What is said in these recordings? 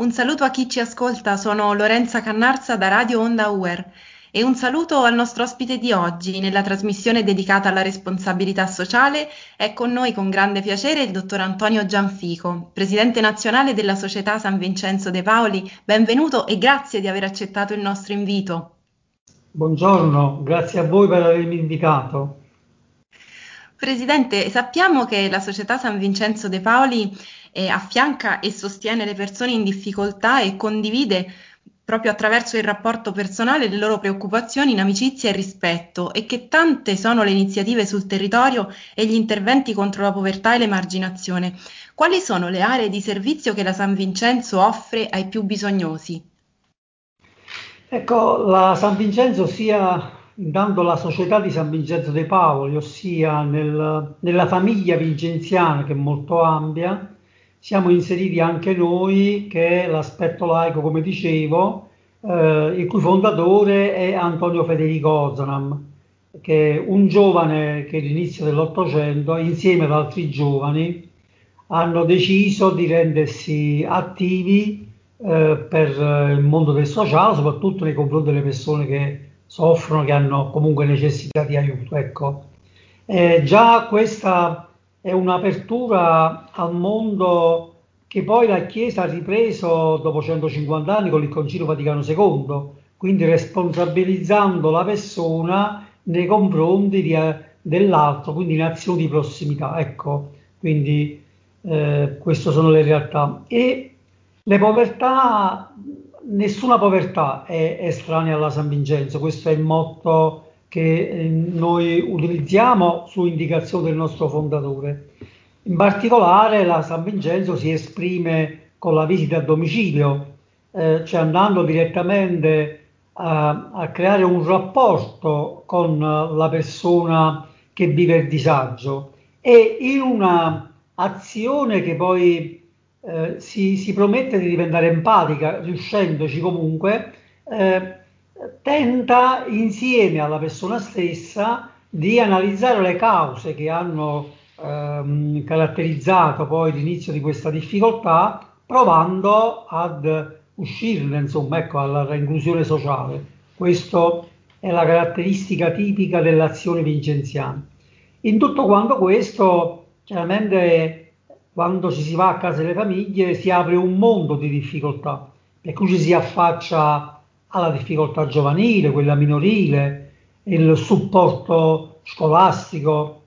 Un saluto a chi ci ascolta, sono Lorenza Cannarza da Radio Onda UER e un saluto al nostro ospite di oggi nella trasmissione dedicata alla responsabilità sociale. È con noi con grande piacere il dottor Antonio Gianfico, presidente nazionale della Società San Vincenzo De Paoli. Benvenuto e grazie di aver accettato il nostro invito. Buongiorno, grazie a voi per avermi invitato. Presidente, sappiamo che la Società San Vincenzo De Paoli eh, affianca e sostiene le persone in difficoltà e condivide proprio attraverso il rapporto personale le loro preoccupazioni in amicizia e rispetto e che tante sono le iniziative sul territorio e gli interventi contro la povertà e l'emarginazione. Quali sono le aree di servizio che la San Vincenzo offre ai più bisognosi? Ecco, la San Vincenzo sia intanto la società di San Vincenzo dei Paoli, ossia nel, nella famiglia vincenziana che è molto ampia, siamo inseriti anche noi che è l'aspetto laico, come dicevo, eh, il cui fondatore è Antonio Federico Ozanam, che è un giovane che all'inizio dell'Ottocento, insieme ad altri giovani, hanno deciso di rendersi attivi eh, per il mondo del sociale, soprattutto nei confronti delle persone che soffrono, che hanno comunque necessità di aiuto. Ecco. Eh, già questa è un'apertura al mondo che poi la Chiesa ha ripreso dopo 150 anni con il Concilio Vaticano II, quindi responsabilizzando la persona nei confronti di, dell'altro, quindi in azioni di prossimità. Ecco, quindi eh, queste sono le realtà. E le povertà, nessuna povertà è estranea alla San Vincenzo, questo è il motto che eh, noi utilizziamo su indicazione del nostro fondatore. In particolare la San Vincenzo si esprime con la visita a domicilio, eh, cioè andando direttamente a, a, creare un rapporto con la persona che vive il disagio e in una azione che poi eh, si, si, promette di diventare empatica, riuscendoci comunque, eh, tenta insieme alla persona stessa di analizzare le cause che hanno ehm, caratterizzato poi l'inizio di questa difficoltà, provando ad uscirne, insomma, ecco, alla inclusione sociale. Questa è la caratteristica tipica dell'azione vincenziana. In tutto quanto questo, chiaramente, quando ci si va a casa delle famiglie, si apre un mondo di difficoltà, per cui ci si affaccia alla difficoltà giovanile, quella minorile, il supporto scolastico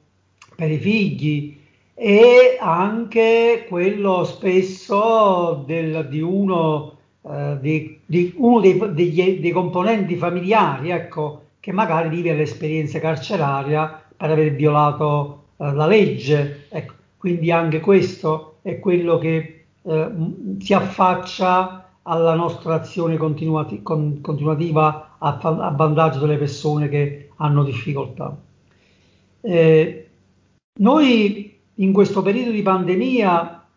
per i figli e anche quello spesso del, di uno, eh, di, di uno dei, degli, dei, componenti familiari ecco, che magari vive l'esperienza carceraria per aver violato eh, la legge. Ecco, quindi anche questo è quello che eh, si affaccia alla nostra azione continuati, con, continuativa a, a, vantaggio delle persone che hanno difficoltà. Eh, noi in questo periodo di pandemia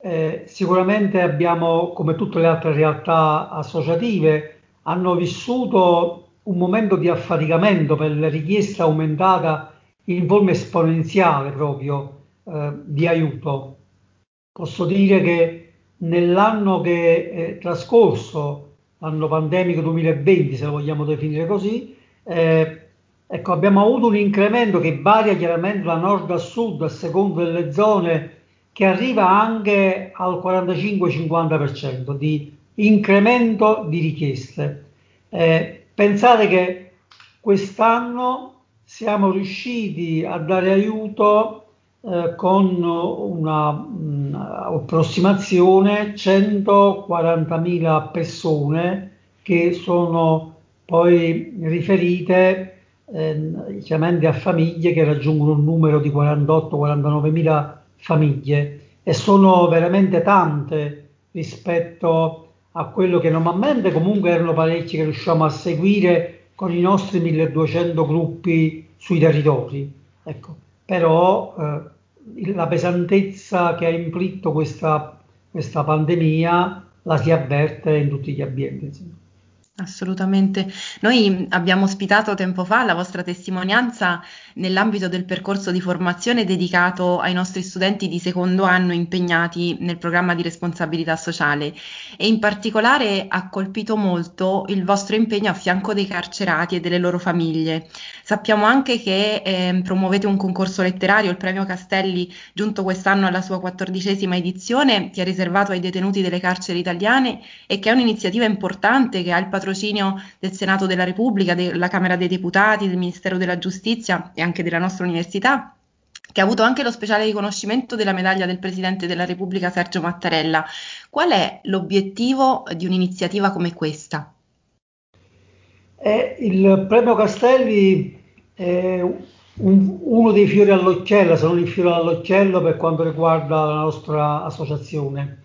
eh, sicuramente abbiamo, come tutte le altre realtà associative, hanno vissuto un momento di affaticamento per la richiesta aumentata in forma esponenziale proprio eh, di aiuto. Posso dire che nell'anno che è trascorso, l'anno pandemico 2020 se lo vogliamo definire così, eh, ecco, abbiamo avuto un incremento che varia chiaramente da nord a sud a seconda delle zone che arriva anche al 45-50% di incremento di richieste. Eh, pensate che quest'anno siamo riusciti a dare aiuto eh, con una mh, approssimazione 140.000 persone che sono poi riferite eh, chiaramente a famiglie che raggiungono un numero di 48-49.000 famiglie e sono veramente tante rispetto a quello che normalmente comunque erano parecchi che riusciamo a seguire con i nostri 1200 gruppi sui territori. Ecco, però eh, la pesantezza che ha inflitto questa, questa pandemia la si avverte in tutti gli ambienti. Insomma. Assolutamente. Noi abbiamo ospitato tempo fa la vostra testimonianza nell'ambito del percorso di formazione dedicato ai nostri studenti di secondo anno impegnati nel programma di responsabilità sociale e in particolare ha colpito molto il vostro impegno a fianco dei carcerati e delle loro famiglie. Sappiamo anche che eh, promuovete un concorso letterario, il Premio Castelli, giunto quest'anno alla sua quattordicesima edizione, che è riservato ai detenuti delle carceri italiane e che è un'iniziativa importante che ha il patrocinio del Senato della Repubblica, della Camera dei Deputati, del Ministero della Giustizia e anche della nostra università che ha avuto anche lo speciale riconoscimento della medaglia del Presidente della Repubblica Sergio Mattarella. Qual è l'obiettivo di un'iniziativa come questa? Eh, il premio Castelli è un, uno dei fiori all'occhiello, se non il fiore all'occhiello per quanto riguarda la nostra associazione.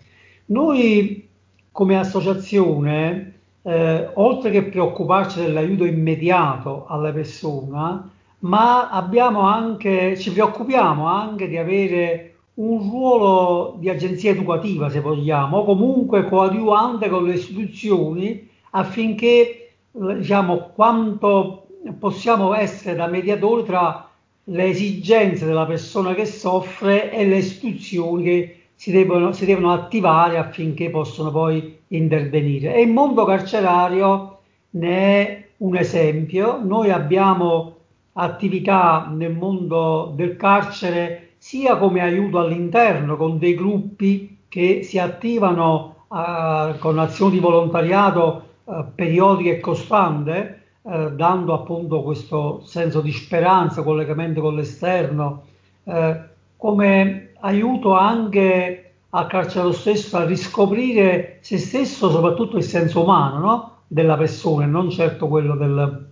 Noi come associazione eh, oltre che preoccuparci dell'aiuto immediato alla persona, ma anche, ci preoccupiamo anche di avere un ruolo di agenzia educativa, se vogliamo, o comunque coadiuvante con le istituzioni affinché, diciamo, quanto possiamo essere da mediatori tra le esigenze della persona che soffre e le istituzioni che si devono, si devono attivare affinché possano poi intervenire. E il mondo carcerario ne è un esempio. Noi abbiamo attività nel mondo del carcere sia come aiuto all'interno con dei gruppi che si attivano eh, con azioni di volontariato eh, periodiche e costante, eh, dando appunto questo senso di speranza, collegamento con l'esterno, eh, come aiuto anche al carcere stesso a riscoprire se stesso, soprattutto il senso umano no? della persona, non certo quello del,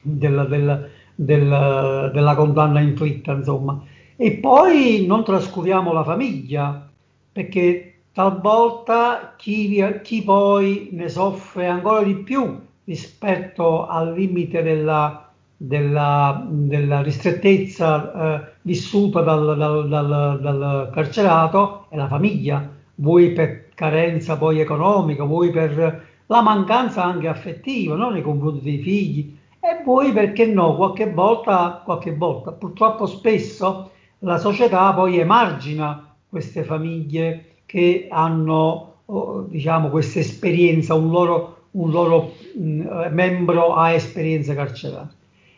del, del, della condanna inflitta, insomma. E poi non trascuriamo la famiglia, perché talvolta chi, chi poi ne soffre ancora di più rispetto al limite della della, della ristrettezza eh, vissuta dal, dal, dal, dal, carcerato è la famiglia, vuoi per carenza poi economica, vuoi per la mancanza anche affettiva no? nei confronti dei figli. E vuoi perché no, qualche volta, qualche volta, purtroppo spesso la società poi emargina queste famiglie che hanno oh, diciamo questa esperienza, un loro, un loro mh, membro ha esperienza carceraria.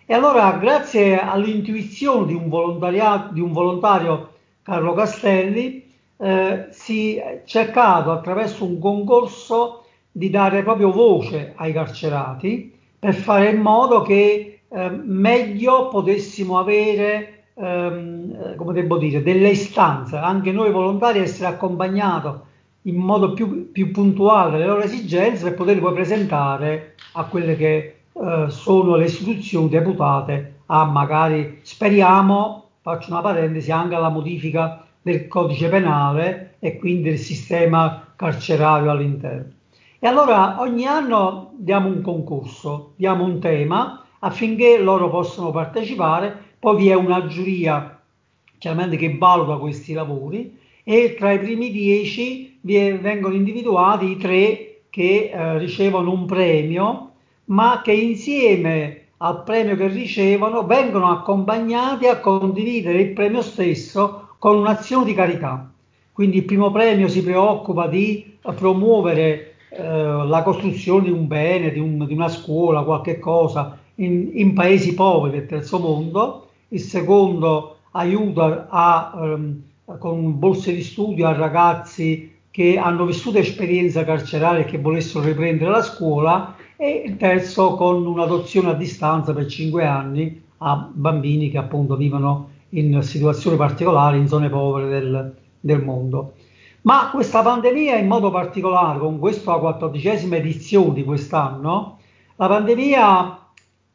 E allora, grazie all'intuizione di un, di un volontario, Carlo Castelli, eh, si è cercato attraverso un concorso di dare proprio voce ai carcerati per fare in modo che eh, meglio potessimo avere, ehm, come devo dire, delle istanze, anche noi volontari essere accompagnati in modo più, più puntuale alle loro esigenze per poterli poi presentare a quelle che eh, sono le istituzioni deputate a magari, speriamo, faccio una parentesi, anche alla modifica del codice penale e quindi del sistema carcerario all'interno. E allora ogni anno diamo un concorso, diamo un tema affinché loro possano partecipare, poi vi è una giuria chiaramente che valuta questi lavori e tra i primi dieci vengono individuati i tre che eh, ricevono un premio ma che insieme al premio che ricevono vengono accompagnati a condividere il premio stesso con un'azione di carità. Quindi il primo premio si preoccupa di promuovere eh, la costruzione di un bene, di, un, di una scuola, qualche cosa in, in, paesi poveri del terzo mondo. Il secondo aiuta a, ehm, con borse di studio a ragazzi che hanno vissuto esperienza carceraria e che volessero riprendere la scuola e il terzo con un'adozione a distanza per 5 anni a bambini che appunto vivono in situazioni particolari in zone povere del, del mondo. Ma questa pandemia in modo particolare, con questa quattordicesima edizione di quest'anno, la pandemia,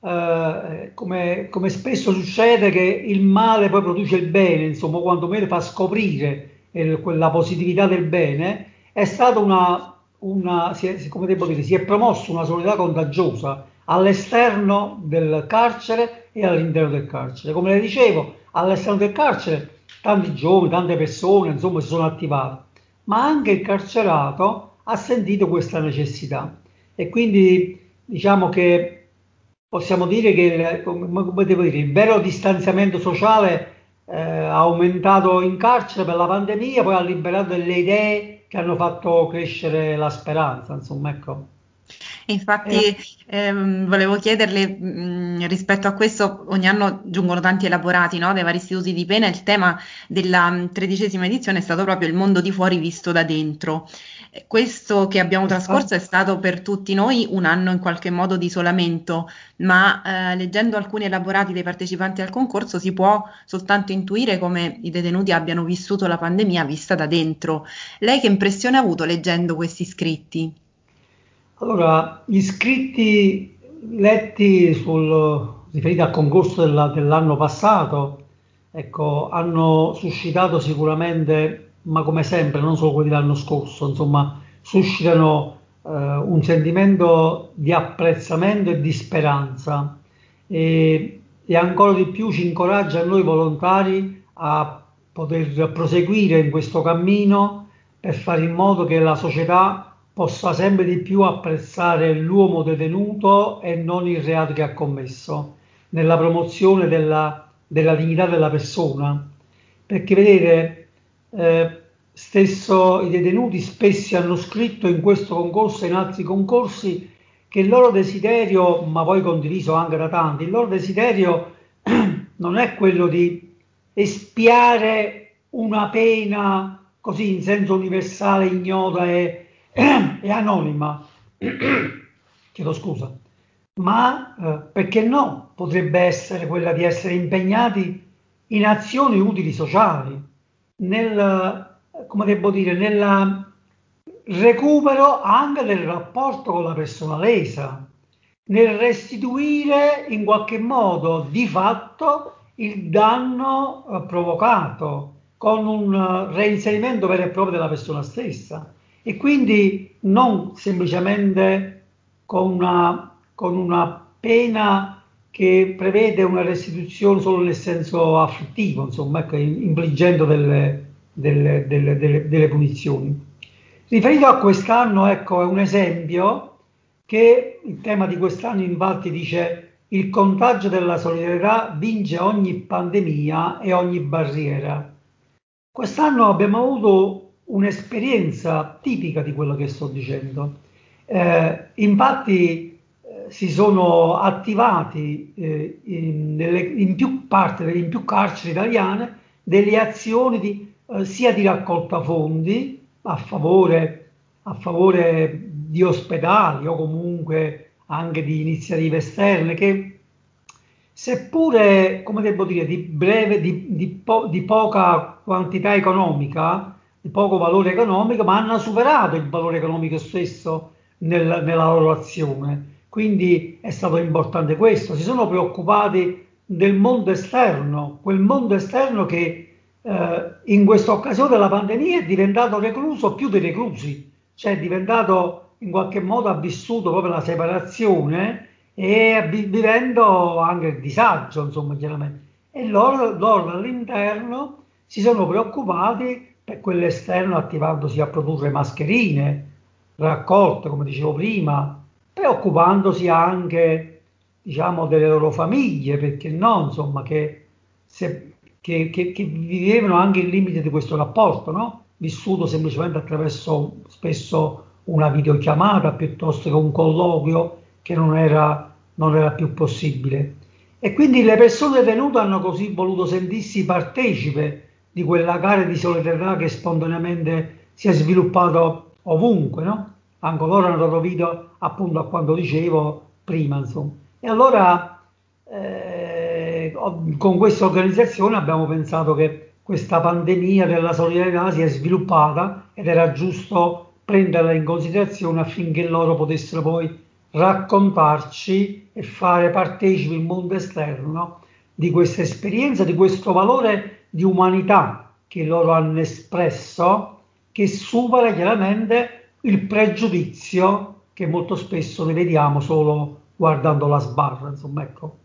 eh, come, come, spesso succede, che il male poi produce il bene, insomma, quanto meno fa scoprire il, la positività del bene, è stata una una, si è, come devo dire, si è promossa una solidarietà contagiosa all'esterno del carcere e all'interno del carcere. Come le dicevo, all'esterno del carcere tanti giovani, tante persone, insomma, si sono attivate, ma anche il carcerato ha sentito questa necessità e quindi diciamo che possiamo dire che il, come devo dire, il vero distanziamento sociale eh, ha aumentato in carcere per la pandemia, poi ha liberato delle idee che hanno fatto crescere la speranza, insomma, ecco. Infatti eh. ehm, volevo chiederle mh, mm, rispetto a questo, ogni anno giungono tanti elaborati no, dai vari istituti di pena, il tema della mm, tredicesima edizione è stato proprio il mondo di fuori visto da dentro. Questo che abbiamo trascorso è stato per tutti noi un anno in qualche modo di isolamento, ma eh, leggendo alcuni elaborati dei partecipanti al concorso si può soltanto intuire come i detenuti abbiano vissuto la pandemia vista da dentro. Lei che impressione ha avuto leggendo questi scritti? Allora, gli scritti letti sul, riferiti al concorso della, dell'anno passato ecco, hanno suscitato sicuramente, ma come sempre, non solo quelli dell'anno scorso, insomma, suscitano eh, un sentimento di apprezzamento e di speranza e, e ancora di più ci incoraggia a noi volontari a poter proseguire in questo cammino per fare in modo che la società possa sempre di più apprezzare l'uomo detenuto e non il reato che ha commesso, nella promozione della, della dignità della persona. Perché vedete, eh, stesso i detenuti spesso hanno scritto in questo concorso e in altri concorsi che il loro desiderio, ma poi condiviso anche da tanti, il loro desiderio non è quello di espiare una pena così in senso universale, ignota e è anonima, chiedo scusa, ma eh, perché no? Potrebbe essere quella di essere impegnati in azioni utili sociali, nel, come devo dire, nel recupero anche del rapporto con la persona lesa, nel restituire in qualche modo di fatto il danno eh, provocato con un reinserimento vero e proprio della persona stessa. E quindi non semplicemente con una, con una pena che prevede una restituzione solo nel senso afflittivo, insomma, ecco, infliggendo delle, delle, delle, delle, punizioni. Riferito a quest'anno, ecco, è un esempio che il tema di quest'anno infatti dice il contagio della solidarietà vince ogni pandemia e ogni barriera. Quest'anno abbiamo avuto un'esperienza tipica di quello che sto dicendo. Eh, infatti si sono attivati eh, in, nelle, in, più parti, in più carceri italiane delle azioni di, eh, sia di raccolta fondi a favore, a favore di ospedali o comunque anche di iniziative esterne che seppure, come devo dire, di breve, di, di, po- di poca quantità economica, di poco valore economico, ma hanno superato il valore economico stesso nel, nella loro azione. Quindi è stato importante questo. Si sono preoccupati del mondo esterno, quel mondo esterno che eh, in questa occasione della pandemia è diventato recluso più dei reclusi, cioè è diventato in qualche modo ha vissuto proprio la separazione e vivendo anche il disagio, insomma, chiaramente. E loro, loro all'interno si sono preoccupati e quell'esterno attivandosi a produrre mascherine, raccolte, come dicevo prima, preoccupandosi anche, diciamo, delle loro famiglie, perché no, insomma, che, se, che, che, che vivevano anche il limite di questo rapporto, no? vissuto semplicemente attraverso spesso una videochiamata piuttosto che un colloquio che non era, non era più possibile. E quindi le persone venute hanno così voluto sentirsi partecipe di quella gara di solidarietà che spontaneamente si è sviluppato ovunque, no? Anche loro hanno dato vita appunto a quanto dicevo prima, insomma. E allora eh, con questa organizzazione abbiamo pensato che questa pandemia della solidarietà si è sviluppata ed era giusto prenderla in considerazione affinché loro potessero poi raccontarci e fare partecipi il mondo esterno no? di questa esperienza, di questo valore di umanità che loro hanno espresso che supera chiaramente il pregiudizio che molto spesso ne vediamo solo guardando la sbarra, insomma, ecco.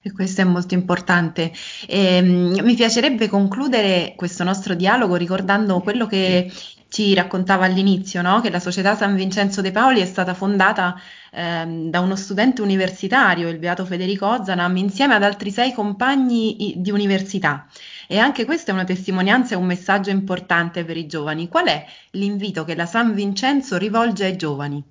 E questo è molto importante. E, um, mi piacerebbe concludere questo nostro dialogo ricordando quello che ci raccontava all'inizio no? che la Società San Vincenzo De Paoli è stata fondata ehm, da uno studente universitario, il Beato Federico Ozanam, insieme ad altri sei compagni di università. E anche questa è una testimonianza e un messaggio importante per i giovani. Qual è l'invito che la San Vincenzo rivolge ai giovani?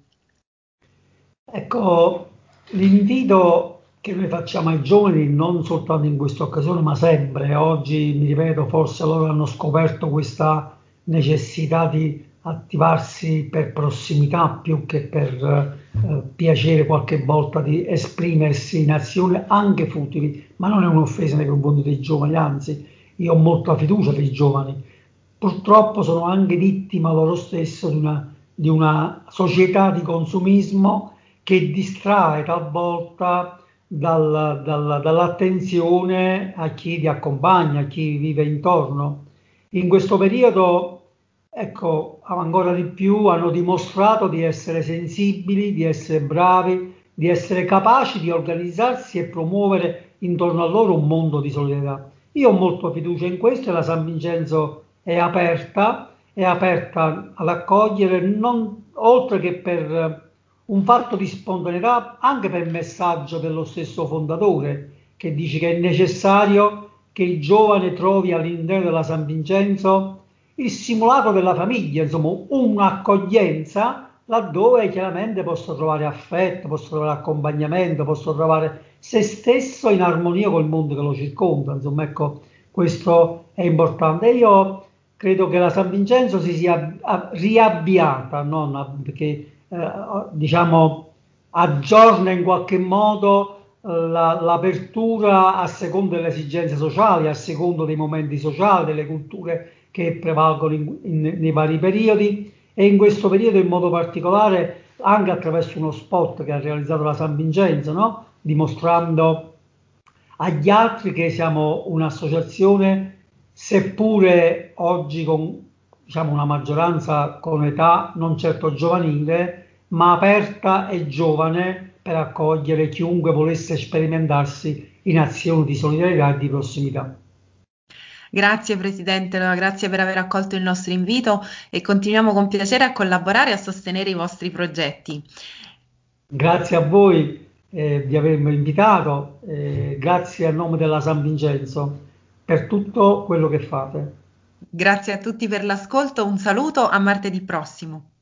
Ecco, l'invito che noi facciamo ai giovani non soltanto in questa occasione, ma sempre. Oggi, mi ripeto, forse loro hanno scoperto questa necessità di attivarsi per prossimità più che per eh, piacere qualche volta di esprimersi in azioni anche futili, ma non è un'offesa nei confronti dei giovani, anzi io ho molta fiducia per giovani. Purtroppo sono anche vittima loro stesso di una, di una società di consumismo che distrae talvolta dal, dal, dall'attenzione a chi li accompagna, a chi vive intorno. In questo periodo, ecco, ancora di più hanno dimostrato di essere sensibili, di essere bravi, di essere capaci di organizzarsi e promuovere intorno a loro un mondo di solidarietà. Io ho molta fiducia in questo e la San Vincenzo è aperta, è aperta ad accogliere, non, oltre che per un fatto di spontaneità anche per messaggio dello stesso fondatore che dice che è necessario che il giovane trovi all'interno della San Vincenzo il simulato della famiglia, insomma un'accoglienza laddove chiaramente posso trovare affetto, posso trovare accompagnamento, posso trovare se stesso in armonia col mondo che lo circonda, insomma ecco questo è importante. Io credo che la San Vincenzo si sia riavviata, non perché eh, diciamo, aggiorna in qualche modo eh, la, l'apertura a seconda delle esigenze sociali, a seconda dei momenti sociali, delle culture che prevalgono in, in, nei vari periodi e in questo periodo in modo particolare anche attraverso uno spot che ha realizzato la San Vincenzo, no? dimostrando agli altri che siamo un'associazione, seppure oggi con diciamo, una maggioranza con età non certo giovanile, ma aperta e giovane per accogliere chiunque volesse sperimentarsi in azioni di solidarietà e di prossimità. Grazie Presidente, grazie per aver accolto il nostro invito e continuiamo con piacere a collaborare e a sostenere i vostri progetti. Grazie a voi eh, di avermi invitato, eh, grazie a nome della San Vincenzo per tutto quello che fate. Grazie a tutti per l'ascolto, un saluto, a martedì prossimo.